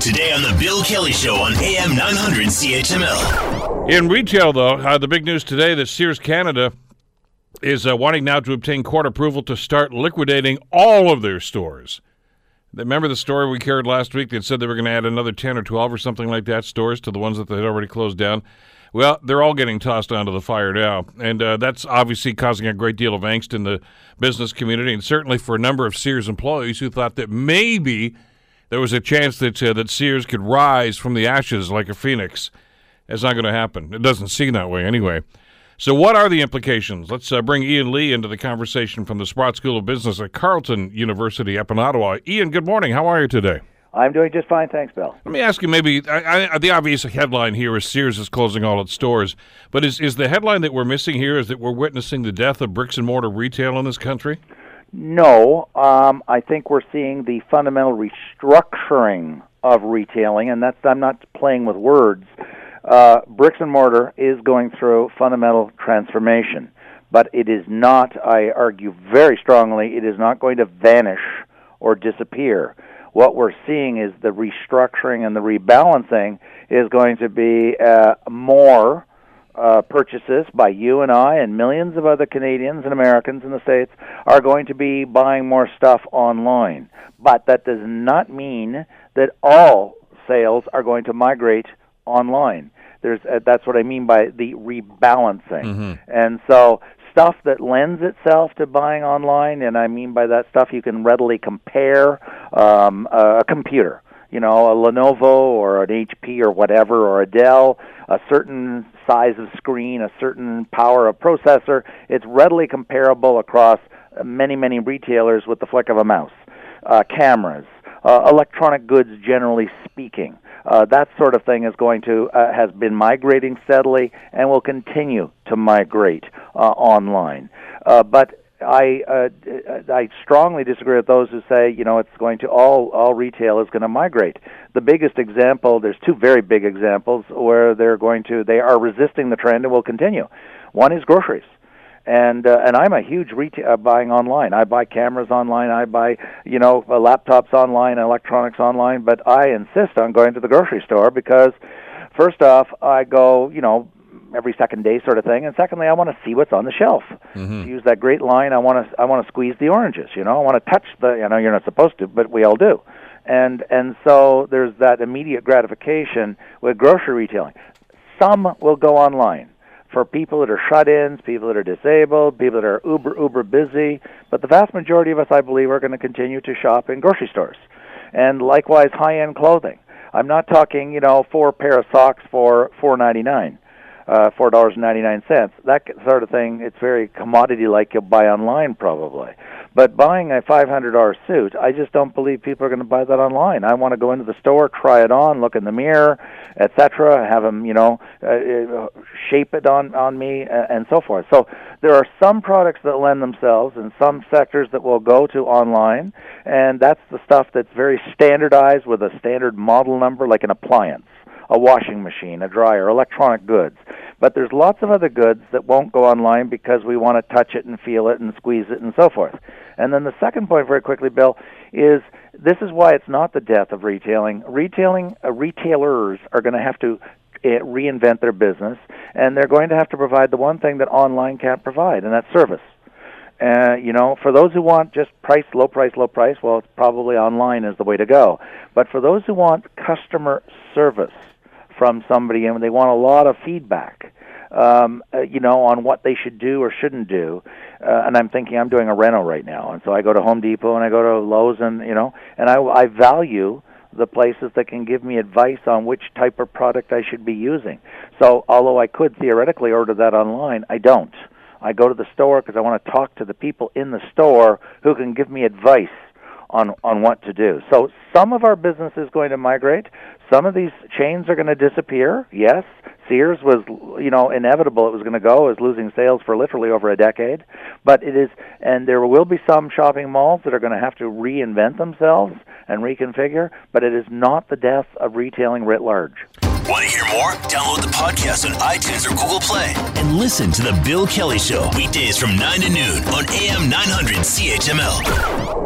Today on The Bill Kelly Show on AM 900 CHML. In retail, though, uh, the big news today that Sears Canada is uh, wanting now to obtain court approval to start liquidating all of their stores. Remember the story we carried last week that said they were going to add another 10 or 12 or something like that stores to the ones that they had already closed down? Well, they're all getting tossed onto the fire now. And uh, that's obviously causing a great deal of angst in the business community, and certainly for a number of Sears employees who thought that maybe there was a chance that, uh, that Sears could rise from the ashes like a phoenix. It's not going to happen. It doesn't seem that way anyway. So, what are the implications? Let's uh, bring Ian Lee into the conversation from the Sprott School of Business at Carleton University up in Ottawa. Ian, good morning. How are you today? I'm doing just fine, thanks, Bill. Let me ask you maybe I, I, the obvious headline here is Sears is closing all its stores, but is, is the headline that we're missing here is that we're witnessing the death of bricks and mortar retail in this country? No, um, I think we're seeing the fundamental restructuring of retailing, and that's I'm not playing with words. Uh, bricks and mortar is going through fundamental transformation, but it is not. I argue very strongly, it is not going to vanish or disappear what we're seeing is the restructuring and the rebalancing is going to be uh, more uh, purchases by you and I and millions of other Canadians and Americans in the States are going to be buying more stuff online. But that does not mean that all sales are going to migrate online. There's, uh, that's what I mean by the rebalancing. Mm-hmm. And so stuff that lends itself to buying online, and I mean by that stuff you can readily compare um, a computer, you know, a Lenovo or an HP or whatever, or a Dell, a certain size of screen, a certain power of processor. It's readily comparable across many, many retailers with the flick of a mouse. Uh, cameras, uh, electronic goods generally speaking. Uh, that sort of thing is going to uh, has been migrating steadily and will continue to migrate uh, online. Uh, but I uh, I strongly disagree with those who say you know it's going to all all retail is going to migrate. The biggest example, there's two very big examples where they're going to they are resisting the trend and will continue. One is groceries and uh, and I'm a huge retail uh, buying online. I buy cameras online. I buy you know uh, laptops online, electronics online. But I insist on going to the grocery store because, first off, I go you know every second day sort of thing, and secondly, I want to see what's on the shelf. Mm-hmm. To use that great line, I want to I want to squeeze the oranges. You know, I want to touch the. You know, you're not supposed to, but we all do. And and so there's that immediate gratification with grocery retailing. Some will go online for people that are shut-ins, people that are disabled, people that are uber uber busy. But the vast majority of us, I believe, are going to continue to shop in grocery stores, and likewise high-end clothing. I'm not talking, you know, four pair of socks for four ninety nine, uh, four dollars and ninety nine cents. That sort of thing. It's very commodity like you'll buy online probably. But buying a $500 suit, I just don't believe people are going to buy that online. I want to go into the store, try it on, look in the mirror, etc. Have them, you know, uh, uh, shape it on on me, uh, and so forth. So there are some products that lend themselves, and some sectors that will go to online, and that's the stuff that's very standardized with a standard model number, like an appliance a washing machine, a dryer, electronic goods. But there's lots of other goods that won't go online because we want to touch it and feel it and squeeze it and so forth. And then the second point, very quickly, Bill, is this is why it's not the death of retailing. Retailing uh, retailers are going to have to uh, reinvent their business, and they're going to have to provide the one thing that online can't provide, and that's service. Uh, you know, for those who want just price, low price, low price, well, it's probably online is the way to go. But for those who want customer service, from somebody and they want a lot of feedback um, uh, you know, on what they should do or shouldn't do. Uh, and I'm thinking I'm doing a reno right now, and so I go to Home Depot and I go to Lowe's, and you know, and I, I value the places that can give me advice on which type of product I should be using. So, although I could theoretically order that online, I don't. I go to the store because I want to talk to the people in the store who can give me advice on on what to do. So some of our business is going to migrate. Some of these chains are going to disappear. Yes, Sears was you know inevitable it was going to go is losing sales for literally over a decade. But it is and there will be some shopping malls that are going to have to reinvent themselves and reconfigure, but it is not the death of retailing writ large. Want to hear more? Download the podcast on iTunes or Google Play and listen to the Bill Kelly Show weekdays from 9 to noon on AM 900 CHML.